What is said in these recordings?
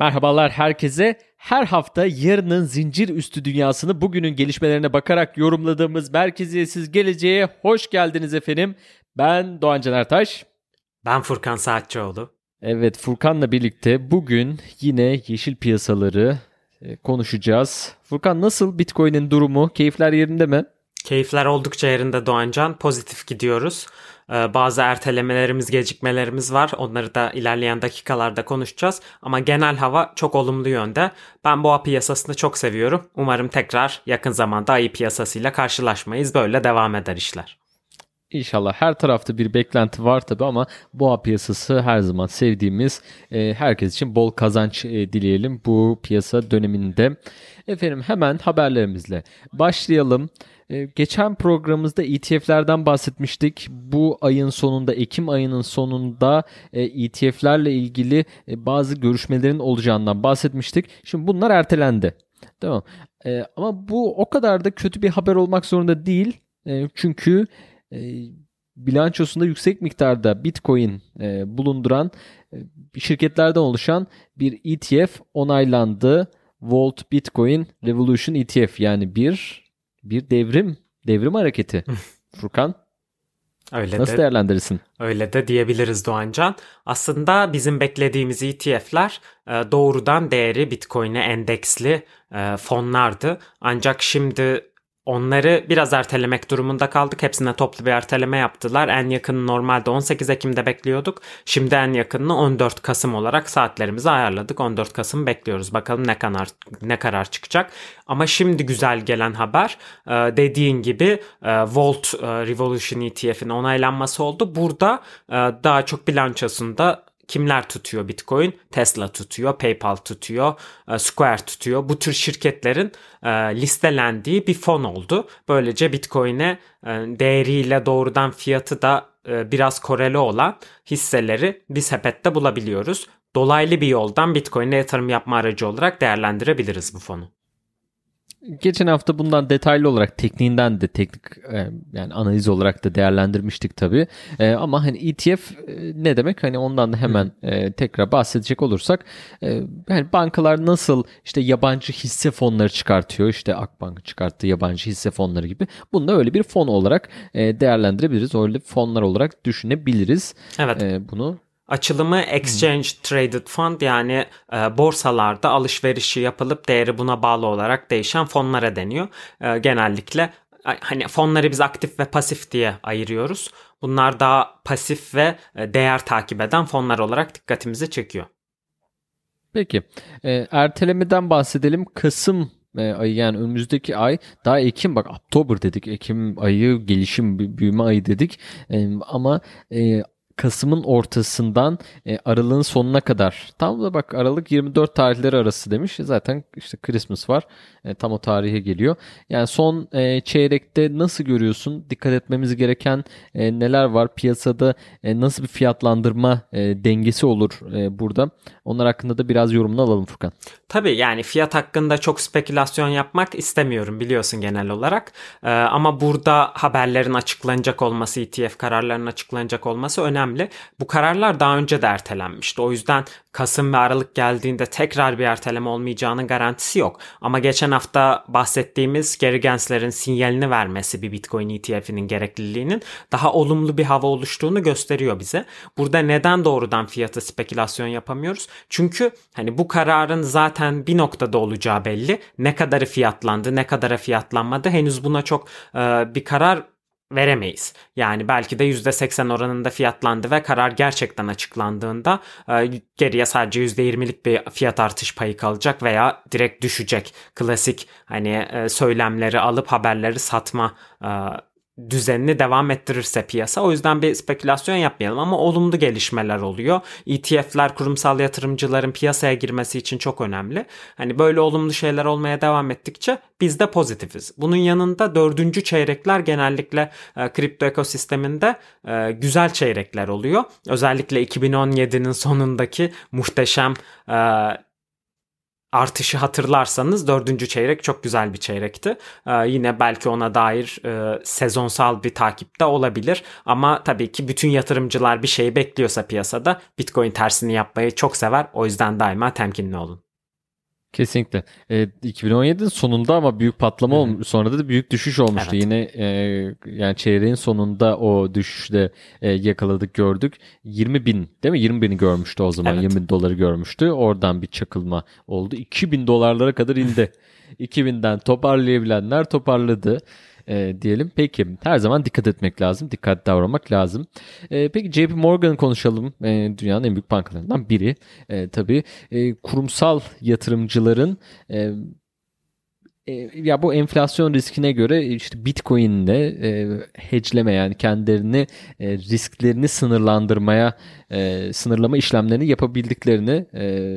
Merhabalar herkese. Her hafta yarının zincir üstü dünyasını bugünün gelişmelerine bakarak yorumladığımız Merkeziyetsiz Geleceğe hoş geldiniz efendim. Ben Doğan Caner Taş. Ben Furkan Saatçıoğlu. Evet Furkan'la birlikte bugün yine yeşil piyasaları e, konuşacağız. Furkan nasıl Bitcoin'in durumu? Keyifler yerinde mi? Keyifler oldukça yerinde Doğancan. Pozitif gidiyoruz. Ee, bazı ertelemelerimiz, gecikmelerimiz var. Onları da ilerleyen dakikalarda konuşacağız. Ama genel hava çok olumlu yönde. Ben boğa piyasasını çok seviyorum. Umarım tekrar yakın zamanda ayı piyasasıyla karşılaşmayız. Böyle devam eder işler. İnşallah her tarafta bir beklenti var tabi ama boğa piyasası her zaman sevdiğimiz e, herkes için bol kazanç e, dileyelim bu piyasa döneminde. Efendim hemen haberlerimizle başlayalım. E, geçen programımızda ETF'lerden bahsetmiştik. Bu ayın sonunda Ekim ayının sonunda e, ETF'lerle ilgili e, bazı görüşmelerin olacağından bahsetmiştik. Şimdi bunlar ertelendi. Tamam. E, ama bu o kadar da kötü bir haber olmak zorunda değil. E, çünkü bilançosunda yüksek miktarda Bitcoin e, bulunduran e, şirketlerden oluşan bir ETF onaylandı. Volt Bitcoin Revolution ETF yani bir bir devrim devrim hareketi. Furkan Öyle Nasıl de, değerlendirirsin? Öyle de diyebiliriz Doğancan. Aslında bizim beklediğimiz ETF'ler e, doğrudan değeri Bitcoin'e endeksli e, fonlardı. Ancak şimdi Onları biraz ertelemek durumunda kaldık. Hepsine toplu bir erteleme yaptılar. En yakını normalde 18 Ekim'de bekliyorduk. Şimdi en yakınını 14 Kasım olarak saatlerimizi ayarladık. 14 Kasım bekliyoruz. Bakalım ne karar ne karar çıkacak. Ama şimdi güzel gelen haber e, dediğin gibi e, Volt e, Revolution ETF'in onaylanması oldu. Burada daha çok bilançosunda kimler tutuyor Bitcoin? Tesla tutuyor, PayPal tutuyor, e, Square tutuyor. Bu tür şirketlerin e, listelendiği bir fon oldu. Böylece Bitcoin'e e, değeriyle doğrudan fiyatı da biraz koreli olan hisseleri bir sepette bulabiliyoruz. Dolaylı bir yoldan Bitcoin'e yatırım yapma aracı olarak değerlendirebiliriz bu fonu. Geçen hafta bundan detaylı olarak tekniğinden de teknik e, yani analiz olarak da değerlendirmiştik tabii. E, ama hani ETF e, ne demek? Hani ondan da hemen tekrar bahsedecek olursak yani bankalar nasıl işte yabancı hisse fonları çıkartıyor. işte Akbank çıkarttığı yabancı hisse fonları gibi. Bunu da öyle bir fon olarak değerlendirebiliriz. Öyle fonlar olarak düşünebiliriz. Evet. Bunu Açılımı Exchange Traded Fund yani e, borsalarda alışverişi yapılıp değeri buna bağlı olarak değişen fonlara deniyor. E, genellikle hani fonları biz aktif ve pasif diye ayırıyoruz. Bunlar daha pasif ve e, değer takip eden fonlar olarak dikkatimizi çekiyor. Peki e, ertelemeden bahsedelim. Kasım e, ayı yani önümüzdeki ay daha Ekim bak Oktober dedik Ekim ayı gelişim büyüme ayı dedik e, ama e, Kasım'ın ortasından e, Aralık'ın sonuna kadar. Tam da bak Aralık 24 tarihleri arası demiş. Zaten işte Christmas var. E, tam o tarihe geliyor. Yani son e, çeyrekte nasıl görüyorsun? Dikkat etmemiz gereken e, neler var? Piyasada e, nasıl bir fiyatlandırma e, dengesi olur e, burada? Onlar hakkında da biraz yorumunu alalım Furkan. Tabii yani fiyat hakkında çok spekülasyon yapmak istemiyorum biliyorsun genel olarak. E, ama burada haberlerin açıklanacak olması, ETF kararlarının açıklanacak olması önemli. Bu kararlar daha önce de ertelenmişti. O yüzden Kasım ve Aralık geldiğinde tekrar bir erteleme olmayacağının garantisi yok. Ama geçen hafta bahsettiğimiz Gary Gensler'in sinyalini vermesi bir Bitcoin ETF'inin gerekliliğinin daha olumlu bir hava oluştuğunu gösteriyor bize. Burada neden doğrudan fiyatı spekülasyon yapamıyoruz? Çünkü hani bu kararın zaten bir noktada olacağı belli. Ne kadarı fiyatlandı, ne kadara fiyatlanmadı henüz buna çok e, bir karar veremeyiz. Yani belki de %80 oranında fiyatlandı ve karar gerçekten açıklandığında e, geriye sadece %20'lik bir fiyat artış payı kalacak veya direkt düşecek. Klasik hani e, söylemleri alıp haberleri satma e, düzenini devam ettirirse piyasa. O yüzden bir spekülasyon yapmayalım ama olumlu gelişmeler oluyor. ETF'ler kurumsal yatırımcıların piyasaya girmesi için çok önemli. Hani böyle olumlu şeyler olmaya devam ettikçe biz de pozitifiz. Bunun yanında dördüncü çeyrekler genellikle e, kripto ekosisteminde e, güzel çeyrekler oluyor. Özellikle 2017'nin sonundaki muhteşem e, artışı hatırlarsanız dördüncü çeyrek çok güzel bir çeyrekti. Ee, yine belki ona dair e, sezonsal bir takipte olabilir. Ama tabii ki bütün yatırımcılar bir şeyi bekliyorsa piyasada Bitcoin tersini yapmayı çok sever. O yüzden daima temkinli olun. Kesinlikle. E, 2017'nin sonunda ama büyük patlama olmuş. Sonra da büyük düşüş olmuştu. Evet. Yine e, yani çeyreğin sonunda o düşüşte e, yakaladık gördük. 20 bin değil mi? 20 bini görmüştü o zaman. Evet. 20 bin doları görmüştü. Oradan bir çakılma oldu. 2000 dolarlara kadar indi. 2000'den toparlayabilenler toparladı e, diyelim. Peki her zaman dikkat etmek lazım. Dikkat davranmak lazım. E, peki JP Morgan konuşalım. E, dünyanın en büyük bankalarından biri. E, tabii e, kurumsal yatırımcıların e, e ya bu enflasyon riskine göre işte Bitcoin'le e, hedgeleme yani kendilerini e, risklerini sınırlandırmaya e, sınırlama işlemlerini yapabildiklerini e,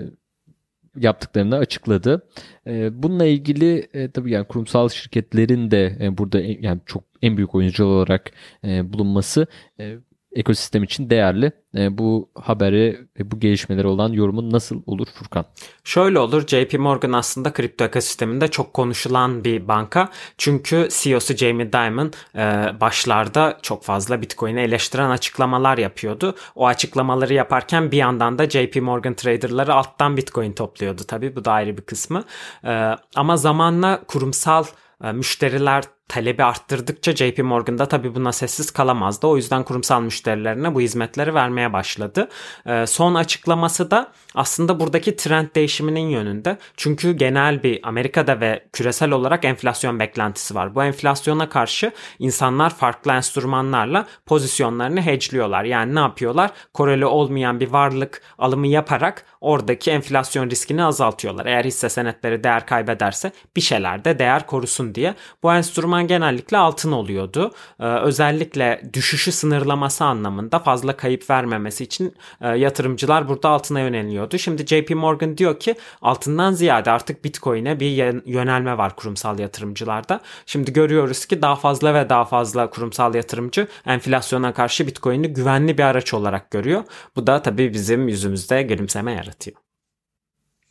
yaptıklarını açıkladı. E, bununla ilgili e, tabii yani kurumsal şirketlerin de e, burada yani çok en büyük oyuncu olarak e, bulunması e, ekosistem için değerli. E, bu haberi ve bu gelişmeleri olan yorumun nasıl olur Furkan? Şöyle olur. JP Morgan aslında kripto ekosisteminde çok konuşulan bir banka. Çünkü CEO'su Jamie Dimon e, başlarda çok fazla Bitcoin'i eleştiren açıklamalar yapıyordu. O açıklamaları yaparken bir yandan da JP Morgan traderları alttan Bitcoin topluyordu tabii. Bu da ayrı bir kısmı. E, ama zamanla kurumsal e, müşteriler talebi arttırdıkça JP Morgan'da tabii buna sessiz kalamazdı. O yüzden kurumsal müşterilerine bu hizmetleri vermeye başladı. Ee, son açıklaması da aslında buradaki trend değişiminin yönünde. Çünkü genel bir Amerika'da ve küresel olarak enflasyon beklentisi var. Bu enflasyona karşı insanlar farklı enstrümanlarla pozisyonlarını hedgeliyorlar. Yani ne yapıyorlar? Koreli olmayan bir varlık alımı yaparak oradaki enflasyon riskini azaltıyorlar. Eğer hisse senetleri değer kaybederse bir şeyler de değer korusun diye. Bu enstrüman zaman genellikle altın oluyordu. Ee, özellikle düşüşü sınırlaması anlamında fazla kayıp vermemesi için e, yatırımcılar burada altına yöneliyordu. Şimdi JP Morgan diyor ki altından ziyade artık Bitcoin'e bir yönelme var kurumsal yatırımcılarda. Şimdi görüyoruz ki daha fazla ve daha fazla kurumsal yatırımcı enflasyona karşı Bitcoin'i güvenli bir araç olarak görüyor. Bu da tabii bizim yüzümüzde gülümseme yaratıyor.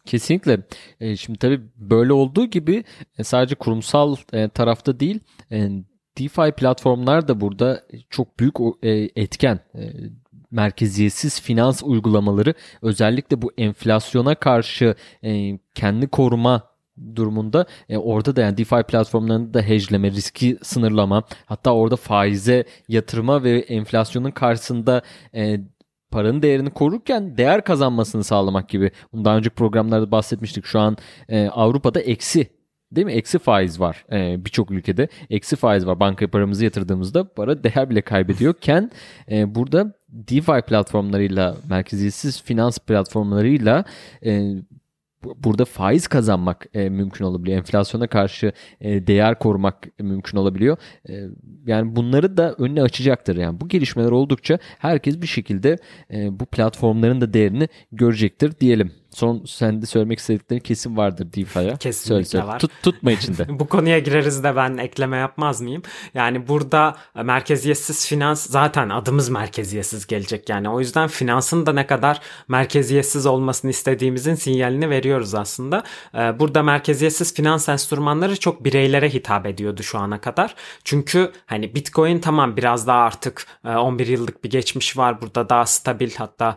Kesinlikle. E, şimdi tabii böyle olduğu gibi e, sadece kurumsal e, tarafta değil, e, DeFi platformlar da burada çok büyük etken. Merkeziyetsiz finans uygulamaları özellikle bu enflasyona karşı kendi koruma durumunda e, orada da yani DeFi platformlarında da hedgeleme, riski sınırlama hatta orada faize yatırma ve enflasyonun karşısında e, paranın değerini korurken değer kazanmasını sağlamak gibi. Bunu daha önceki programlarda bahsetmiştik. Şu an e, Avrupa'da eksi değil mi? Eksi faiz var e, birçok ülkede. Eksi faiz var. Bankaya paramızı yatırdığımızda para değer bile kaybediyorken e, burada DeFi platformlarıyla, merkeziyetsiz finans platformlarıyla e, burada faiz kazanmak e, mümkün olabiliyor. Enflasyona karşı e, değer korumak mümkün olabiliyor. E, yani bunları da önüne açacaktır. Yani bu gelişmeler oldukça herkes bir şekilde e, bu platformların da değerini görecektir diyelim. Son sende söylemek istediklerin kesin vardır DeFi'ye. Kesinlikle söyle, söyle. var. Tut, tutma içinde. Bu konuya gireriz de ben ekleme yapmaz mıyım? Yani burada e, merkeziyetsiz finans zaten adımız merkeziyetsiz gelecek yani. O yüzden finansın da ne kadar merkeziyetsiz olmasını istediğimizin sinyalini veriyoruz aslında. E, burada merkeziyetsiz finans enstrümanları çok bireylere hitap ediyordu şu ana kadar. Çünkü hani Bitcoin tamam biraz daha artık 11 e, yıllık bir geçmiş var. Burada daha stabil hatta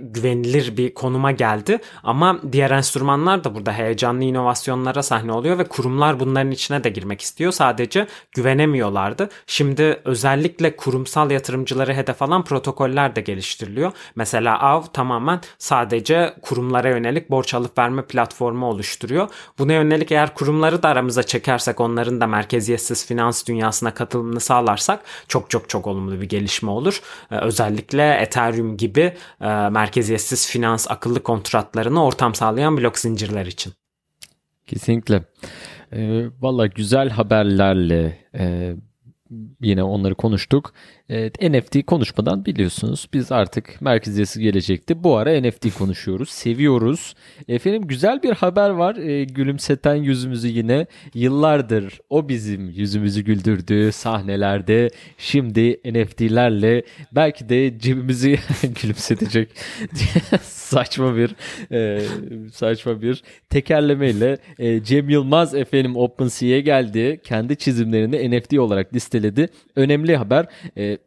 güvenilir bir konuma geldi etti. Ama diğer enstrümanlar da burada heyecanlı inovasyonlara sahne oluyor ve kurumlar bunların içine de girmek istiyor. Sadece güvenemiyorlardı. Şimdi özellikle kurumsal yatırımcıları hedef alan protokoller de geliştiriliyor. Mesela AV tamamen sadece kurumlara yönelik borç alıp verme platformu oluşturuyor. Buna yönelik eğer kurumları da aramıza çekersek onların da merkeziyetsiz finans dünyasına katılımını sağlarsak çok çok çok olumlu bir gelişme olur. Ee, özellikle Ethereum gibi e, merkeziyetsiz finans akıllı kontrat kontratlarına ortam sağlayan blok zincirler için. Kesinlikle. E, Valla güzel haberlerle e, yine onları konuştuk. Evet, NFT konuşmadan biliyorsunuz biz artık merkeziyetsiz gelecekti. Bu ara NFT konuşuyoruz. Seviyoruz. Efendim güzel bir haber var. E, gülümseten yüzümüzü yine yıllardır o bizim yüzümüzü güldürdüğü sahnelerde şimdi NFT'lerle belki de cebimizi gülümsetecek saçma bir e, saçma bir tekerlemeyle e, Cem Yılmaz efendim OpenSea'ye geldi. Kendi çizimlerini NFT olarak listeledi. Önemli haber. E,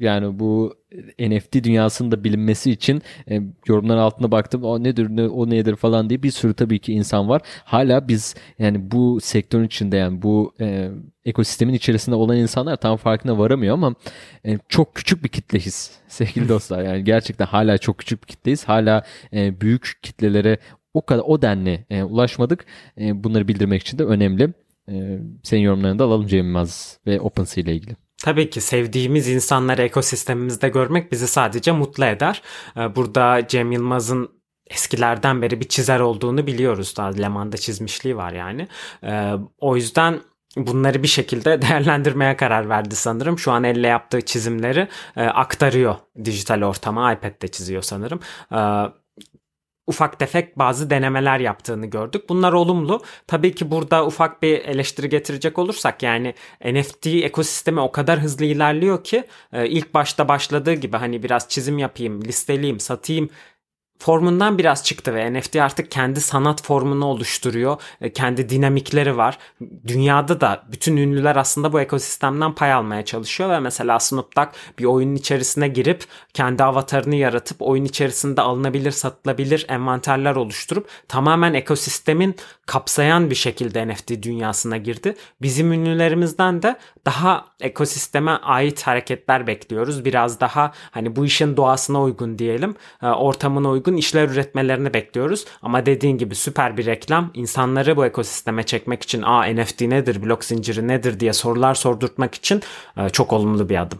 yani bu NFT dünyasında bilinmesi için e, yorumların altına baktım o nedir ne, o nedir falan diye bir sürü tabii ki insan var. Hala biz yani bu sektörün içinde yani bu e, ekosistemin içerisinde olan insanlar tam farkına varamıyor ama e, çok küçük bir kitleyiz sevgili dostlar. Yani gerçekten hala çok küçük bir kitleyiz. Hala e, büyük kitlelere o kadar o denli e, ulaşmadık. E, bunları bildirmek için de önemli. E, senin yorumlarını da alalım Cem Yılmaz ve OpenSea ile ilgili. Tabii ki sevdiğimiz insanları ekosistemimizde görmek bizi sadece mutlu eder. Ee, burada Cem Yılmaz'ın eskilerden beri bir çizer olduğunu biliyoruz. Daha Leman'da çizmişliği var yani. Ee, o yüzden bunları bir şekilde değerlendirmeye karar verdi sanırım. Şu an elle yaptığı çizimleri e, aktarıyor dijital ortama. iPad'de çiziyor sanırım. Ufak tefek bazı denemeler yaptığını gördük. Bunlar olumlu. Tabii ki burada ufak bir eleştiri getirecek olursak yani NFT ekosistemi o kadar hızlı ilerliyor ki e, ilk başta başladığı gibi hani biraz çizim yapayım, listeleyeyim, satayım formundan biraz çıktı ve NFT artık kendi sanat formunu oluşturuyor. E, kendi dinamikleri var. Dünyada da bütün ünlüler aslında bu ekosistemden pay almaya çalışıyor ve mesela Snoop Dogg bir oyunun içerisine girip kendi avatarını yaratıp oyun içerisinde alınabilir, satılabilir envanterler oluşturup tamamen ekosistemin kapsayan bir şekilde NFT dünyasına girdi. Bizim ünlülerimizden de daha ekosisteme ait hareketler bekliyoruz. Biraz daha hani bu işin doğasına uygun diyelim, e, ortamına uygun uygun işler üretmelerini bekliyoruz. Ama dediğin gibi süper bir reklam insanları bu ekosisteme çekmek için aa NFT nedir, blok zinciri nedir diye sorular sordurtmak için e, çok olumlu bir adım.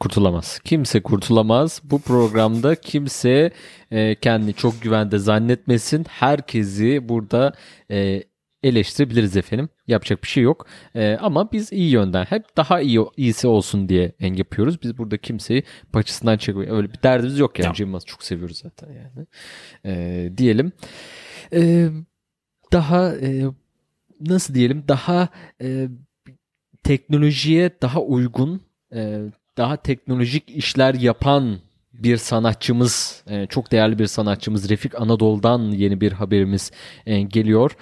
Kurtulamaz. Kimse kurtulamaz. Bu programda kimse e, kendini çok güvende zannetmesin. Herkesi burada e, eleştirebiliriz efendim. Yapacak bir şey yok. Ee, ama biz iyi yönden hep daha iyi iyisi olsun diye yapıyoruz. Biz burada kimseyi paçasından çekmiyor. Öyle bir derdimiz yok yani. Cem çok seviyoruz zaten yani. Ee, diyelim. Ee, daha e, nasıl diyelim daha e, teknolojiye daha uygun e, daha teknolojik işler yapan bir sanatçımız, e, çok değerli bir sanatçımız Refik Anadolu'dan yeni bir haberimiz e, geliyor.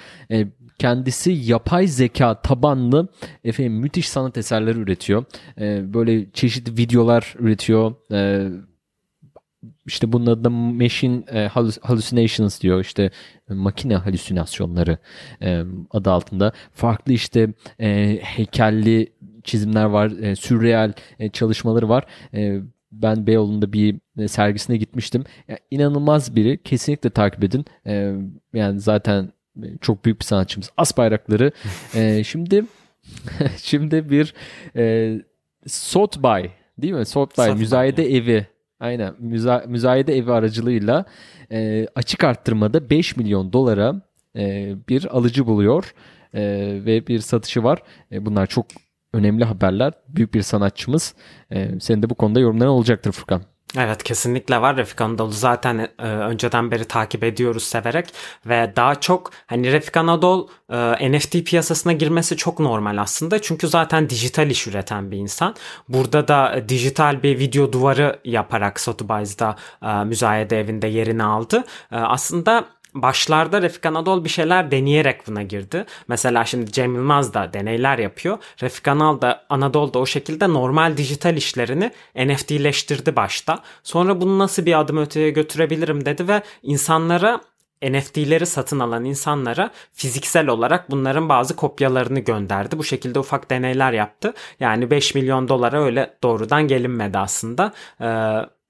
E, kendisi yapay zeka tabanlı efendim müthiş sanat eserleri üretiyor. Böyle çeşitli videolar üretiyor. İşte bunun adı machine hallucinations diyor işte makine halüsinasyonları adı altında farklı işte heykelli çizimler var sürreal çalışmaları var ben Beyoğlu'nda bir e, sergisine gitmiştim. Yani inanılmaz biri. Kesinlikle takip edin. Yani zaten çok büyük bir sanatçımız. As bayrakları. ee, şimdi şimdi bir e, Sotheby değil mi? Sotheby müzayede yani. evi. Aynen. Müza, müzayede evi aracılığıyla e, açık arttırmada 5 milyon dolara e, bir alıcı buluyor. E, ve bir satışı var. E, bunlar çok önemli haberler. Büyük bir sanatçımız. E, senin de bu konuda yorumların olacaktır Furkan. Evet kesinlikle var Refik Anadolu zaten e, önceden beri takip ediyoruz severek ve daha çok hani Refik Anadolu e, NFT piyasasına girmesi çok normal aslında çünkü zaten dijital iş üreten bir insan. Burada da e, dijital bir video duvarı yaparak Sotheby's'da e, müzayede evinde yerini aldı. E, aslında başlarda Refik Anadol bir şeyler deneyerek buna girdi. Mesela şimdi Cem Yılmaz da deneyler yapıyor. Refik Anadol da, Anadol da o şekilde normal dijital işlerini NFT'leştirdi başta. Sonra bunu nasıl bir adım öteye götürebilirim dedi ve insanlara NFT'leri satın alan insanlara fiziksel olarak bunların bazı kopyalarını gönderdi. Bu şekilde ufak deneyler yaptı. Yani 5 milyon dolara öyle doğrudan gelinmedi aslında. Ee,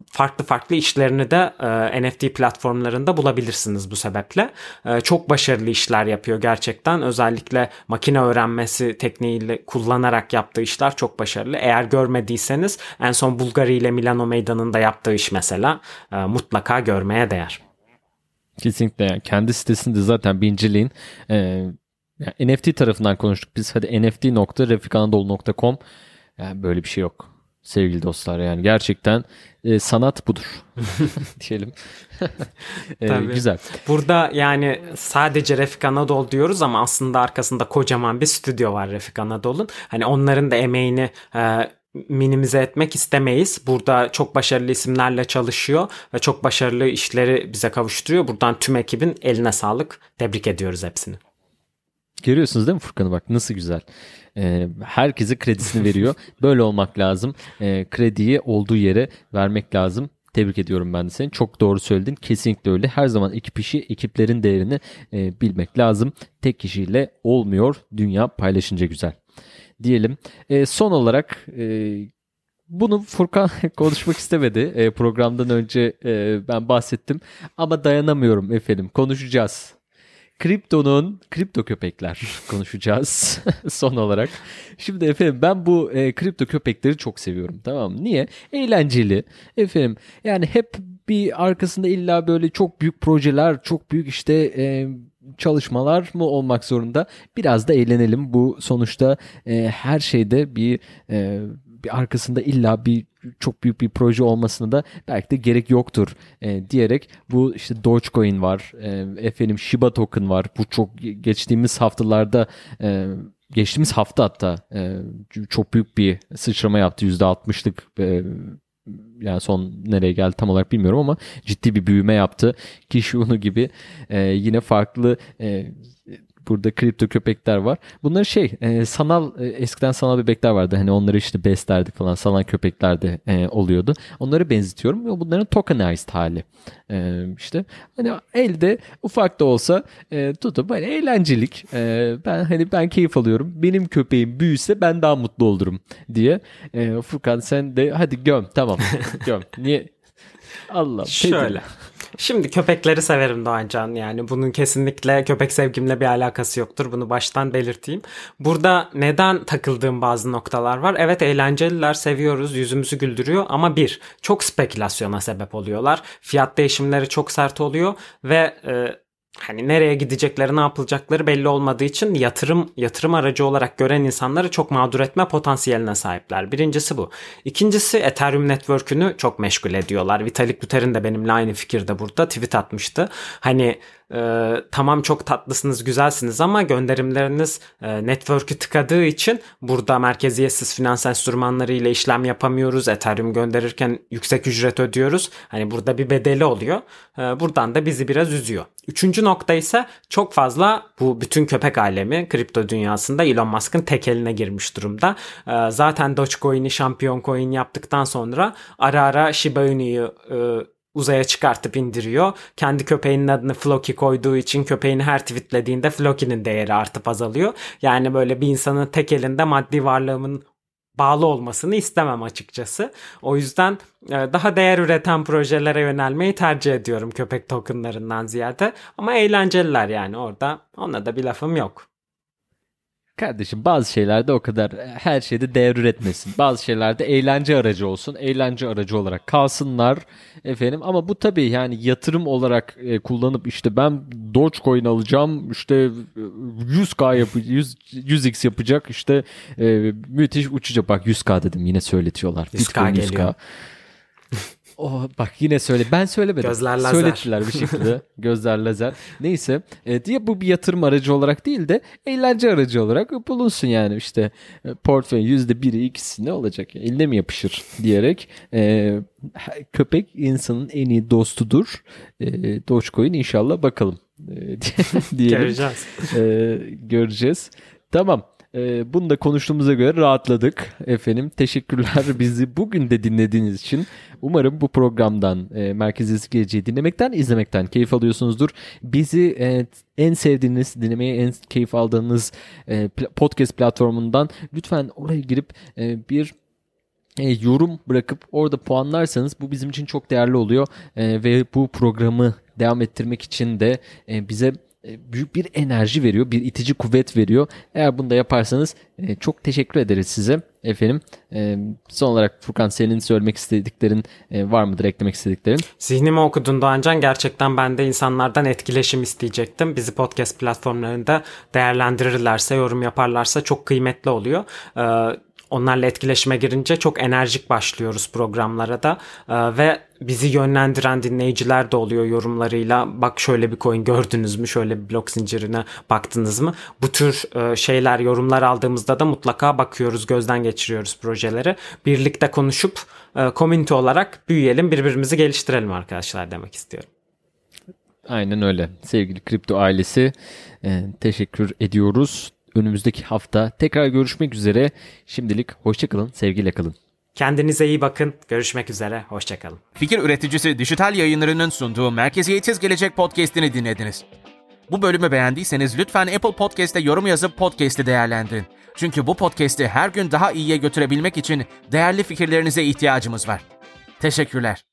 farklı farklı işlerini de e, NFT platformlarında bulabilirsiniz bu sebeple. E, çok başarılı işler yapıyor gerçekten. Özellikle makine öğrenmesi tekniğiyle kullanarak yaptığı işler çok başarılı. Eğer görmediyseniz en son Bulgari ile Milano Meydanı'nda yaptığı iş mesela e, mutlaka görmeye değer. Kesinlikle yani kendi sitesinde zaten bir inceleyin. Ee, Yani NFT tarafından konuştuk. Biz hadi nft.refikanadolu.com yani böyle bir şey yok sevgili dostlar yani gerçekten e, sanat budur diyelim. e, güzel. Burada yani sadece Refik Anadolu diyoruz ama aslında arkasında kocaman bir stüdyo var Refik Anadolu'nun. Hani onların da emeğini e, minimize etmek istemeyiz. Burada çok başarılı isimlerle çalışıyor ve çok başarılı işleri bize kavuşturuyor. Buradan tüm ekibin eline sağlık. Tebrik ediyoruz hepsini. Görüyorsunuz değil mi Furkan'ı bak nasıl güzel. Ee, herkese kredisini veriyor. Böyle olmak lazım. Ee, krediyi olduğu yere vermek lazım. Tebrik ediyorum ben de seni. Çok doğru söyledin. Kesinlikle öyle. Her zaman ekip işi, ekiplerin değerini e, bilmek lazım. Tek kişiyle olmuyor. Dünya paylaşınca güzel. Diyelim. E, son olarak e, bunu Furkan konuşmak istemedi. E, programdan önce e, ben bahsettim. Ama dayanamıyorum efendim. Konuşacağız. Kriptonun kripto köpekler konuşacağız son olarak. Şimdi efendim ben bu e, kripto köpekleri çok seviyorum tamam mı? Niye? Eğlenceli. Efendim yani hep bir arkasında illa böyle çok büyük projeler, çok büyük işte e, çalışmalar mı olmak zorunda? Biraz da eğlenelim. Bu sonuçta e, her şeyde bir e, bir arkasında illa bir çok büyük bir proje olmasına da belki de gerek yoktur e, diyerek bu işte Dogecoin var, e, efendim Shiba token var. Bu çok geçtiğimiz haftalarda e, geçtiğimiz hafta hatta e, çok büyük bir sıçrama yaptı %60'lık e, yani son nereye geldi tam olarak bilmiyorum ama ciddi bir büyüme yaptı. Kishunu gibi e, yine farklı e, burada kripto köpekler var. Bunlar şey e, sanal e, eskiden sanal bebekler vardı. Hani onları işte beslerdik falan sanal köpekler de e, oluyordu. Onları benzetiyorum ve bunların tokenized hali. E, işte hani elde ufak da olsa e, tutup hani eğlencelik. E, ben hani ben keyif alıyorum. Benim köpeğim büyüse ben daha mutlu olurum diye. E, Furkan sen de hadi göm tamam göm. Niye Allah. Şöyle. Şimdi köpekleri severim Doğancan yani bunun kesinlikle köpek sevgimle bir alakası yoktur bunu baştan belirteyim. Burada neden takıldığım bazı noktalar var. Evet eğlenceliler seviyoruz yüzümüzü güldürüyor ama bir çok spekülasyona sebep oluyorlar. Fiyat değişimleri çok sert oluyor ve e, hani nereye gidecekleri ne yapılacakları belli olmadığı için yatırım yatırım aracı olarak gören insanları çok mağdur etme potansiyeline sahipler. Birincisi bu. İkincisi Ethereum network'ünü çok meşgul ediyorlar. Vitalik Buterin de benimle aynı fikirde burada tweet atmıştı. Hani e, tamam çok tatlısınız güzelsiniz ama gönderimleriniz e, network'ü tıkadığı için burada merkeziyetsiz finans enstrümanları ile işlem yapamıyoruz. Ethereum gönderirken yüksek ücret ödüyoruz. Hani burada bir bedeli oluyor. E, buradan da bizi biraz üzüyor. Üçüncü nokta ise çok fazla bu bütün köpek alemi kripto dünyasında Elon Musk'ın tek eline girmiş durumda. E, zaten Dogecoin'i şampiyon coin yaptıktan sonra ara ara Shiba Inu'yu e, uzaya çıkartıp indiriyor. Kendi köpeğinin adını Floki koyduğu için köpeğini her tweetlediğinde Floki'nin değeri artıp azalıyor. Yani böyle bir insanın tek elinde maddi varlığımın bağlı olmasını istemem açıkçası. O yüzden e, daha değer üreten projelere yönelmeyi tercih ediyorum köpek tokenlarından ziyade. Ama eğlenceliler yani orada. Ona da bir lafım yok. Kardeşim bazı şeylerde o kadar e, her şeyde değer üretmesin. Bazı şeylerde eğlence aracı olsun. Eğlence aracı olarak kalsınlar efendim. Ama bu tabii yani yatırım olarak e, kullanıp işte ben Dogecoin alacağım işte 100k yap 100 100x yapacak işte e, müthiş uçacak. Bak 100k dedim yine söyletiyorlar. 100k Bitcoin 100k. Oh, bak yine söyle. Ben söylemedim. Gözler lazer. Söylettiler bir şekilde. Gözler lazer. Neyse. E, diye bu bir yatırım aracı olarak değil de eğlence aracı olarak bulunsun yani işte e, portföyün yüzde biri ikisi ne olacak? Eline mi yapışır diyerek e, köpek insanın en iyi dostudur. E, Dogecoin inşallah bakalım. E, diyelim. Göreceğiz. E, göreceğiz. Tamam. E, bunu da konuştuğumuza göre rahatladık. Efendim teşekkürler bizi bugün de dinlediğiniz için. Umarım bu programdan e, Merkez Geleceği dinlemekten, izlemekten keyif alıyorsunuzdur. Bizi e, en sevdiğiniz, dinlemeye en keyif aldığınız e, podcast platformundan lütfen oraya girip e, bir e, yorum bırakıp orada puanlarsanız bu bizim için çok değerli oluyor e, ve bu programı devam ettirmek için de e, bize büyük bir enerji veriyor, bir itici kuvvet veriyor. Eğer bunu da yaparsanız e, çok teşekkür ederiz size efendim. E, son olarak Furkan senin söylemek istediklerin var mıdır, eklemek istediklerin? Zihnimi okudun Doğancan. Gerçekten ben de insanlardan etkileşim isteyecektim. Bizi podcast platformlarında değerlendirirlerse, yorum yaparlarsa çok kıymetli oluyor onlarla etkileşime girince çok enerjik başlıyoruz programlara da ve bizi yönlendiren dinleyiciler de oluyor yorumlarıyla bak şöyle bir coin gördünüz mü şöyle bir blok zincirine baktınız mı bu tür e, şeyler yorumlar aldığımızda da mutlaka bakıyoruz gözden geçiriyoruz projeleri birlikte konuşup e, community olarak büyüyelim birbirimizi geliştirelim arkadaşlar demek istiyorum. Aynen öyle. Sevgili kripto ailesi e, teşekkür ediyoruz önümüzdeki hafta tekrar görüşmek üzere. Şimdilik hoşçakalın, sevgiyle kalın. Kendinize iyi bakın. Görüşmek üzere. Hoşçakalın. Fikir üreticisi dijital yayınlarının sunduğu Merkeziyetsiz Gelecek podcast'ini dinlediniz. Bu bölümü beğendiyseniz lütfen Apple Podcast'te yorum yazıp podcast'i değerlendirin. Çünkü bu podcast'i her gün daha iyiye götürebilmek için değerli fikirlerinize ihtiyacımız var. Teşekkürler.